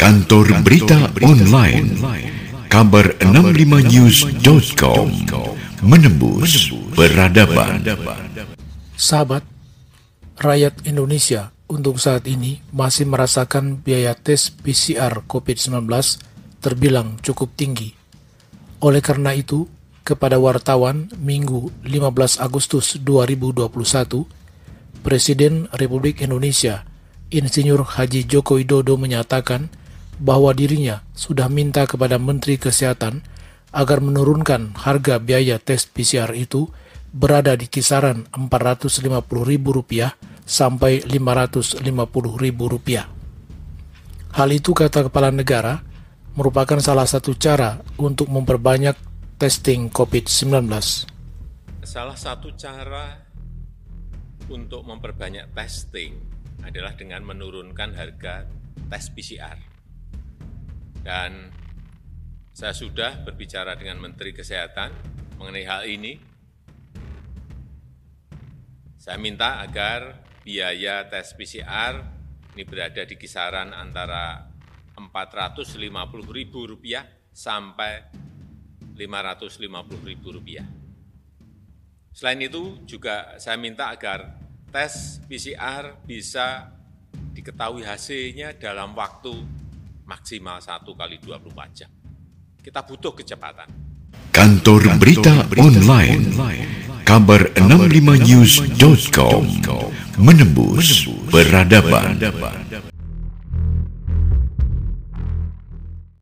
Kantor Berita Online Kabar 65news.com Menembus Peradaban. Sahabat, rakyat Indonesia untuk saat ini masih merasakan biaya tes PCR COVID-19 terbilang cukup tinggi. Oleh karena itu, kepada wartawan Minggu 15 Agustus 2021, Presiden Republik Indonesia Insinyur Haji Joko Widodo menyatakan bahwa dirinya sudah minta kepada Menteri Kesehatan agar menurunkan harga biaya tes PCR itu berada di kisaran Rp450.000 sampai Rp550.000. Hal itu kata kepala negara merupakan salah satu cara untuk memperbanyak testing COVID-19. Salah satu cara untuk memperbanyak testing adalah dengan menurunkan harga tes PCR. Dan saya sudah berbicara dengan Menteri Kesehatan mengenai hal ini. Saya minta agar biaya tes PCR ini berada di kisaran antara Rp450.000 sampai Rp550.000. Selain itu juga saya minta agar tes PCR bisa diketahui hasilnya dalam waktu maksimal 1 kali 24 jam. Kita butuh kecepatan. Kantor Berita Online. Kabar 65news.com Menembus Peradaban